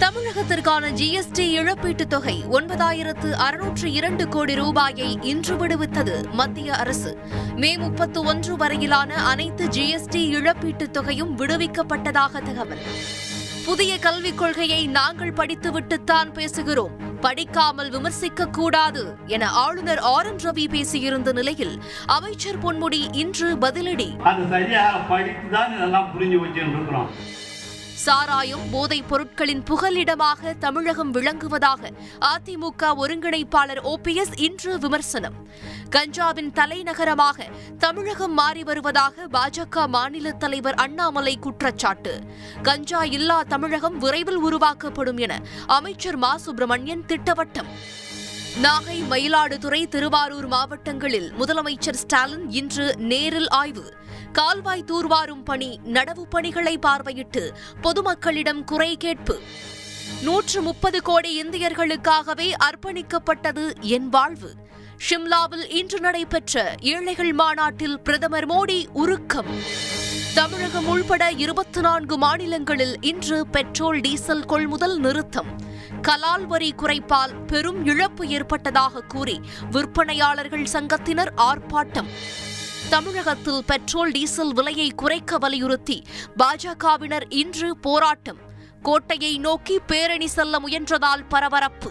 தமிழகத்திற்கான ஜிஎஸ்டி இழப்பீட்டுத் தொகை ஒன்பதாயிரத்து அறுநூற்று இரண்டு கோடி ரூபாயை இன்று விடுவித்தது மத்திய அரசு. மே முப்பத்து ஒன்று வரையிலான அனைத்து ஜிஎஸ்டி இழப்பீட்டுத் தொகையும் விடுவிக்கப்பட்டதாக தகவல். புதிய கல்விக் கொள்கையை நாங்கள் படித்துவிட்டுத்தான் பேசுகிறோம். படிக்காமல் விமர்சிக்க கூடாது என ஆளுநர் ஆர். என். ரவி பேசியிருந்த நிலையில் அமைச்சர் பொன்முடி இன்று பதிலடி. சாராயம் போதைப் பொருட்களின் புகலிடமாக தமிழகம் விளங்குவதாக அதிமுக ஒருங்கிணைப்பாளர் ஓபிஎஸ் இன்று விமர்சனம். கஞ்சாவின் தலைநகரமாக தமிழகம் மாறி வருவதாக பாஜக மாநில தலைவர் அண்ணாமலை குற்றச்சாட்டு. கஞ்சா இல்லா தமிழகம் விரைவில் உருவாக்கப்படும் என அமைச்சர் மா. சுப்பிரமணியன் திட்டவட்டம். நாகை மயிலாடுதுறை திருவாரூர் மாவட்டங்களில் முதலமைச்சர் ஸ்டாலின் இன்று நேரில் ஆய்வு. கால்வாய் தூர்வாரும் பணி நடவு பணிகளை பார்வையிட்டு பொதுமக்களிடம் குறை கேட்பு. நூற்று முப்பது கோடி இந்தியர்களுக்காகவே அர்ப்பணிக்கப்பட்டது என் வாழ்வு. ஷிம்லாவில் இன்று நடைபெற்ற ஏழைகள் மாநாட்டில் பிரதமர் மோடி உருக்கம். தமிழகம் உள்பட இருபத்தி நான்கு மாநிலங்களில் இன்று பெட்ரோல் டீசல் கொள்முதல் நிறுத்தம். கலால் வரி குறைப்பால் பெரும் இழப்பு ஏற்பட்டதாக கூறி விற்பனையாளர்கள் சங்கத்தினர் ஆர்ப்பாட்டம். தமிழகத்தில் பெட்ரோல் டீசல் விலையை குறைக்க வலியுறுத்தி பாஜகவினர் இன்று போராட்டம். கோட்டையை நோக்கி பேரணி செல்ல முயன்றதால் பரபரப்பு.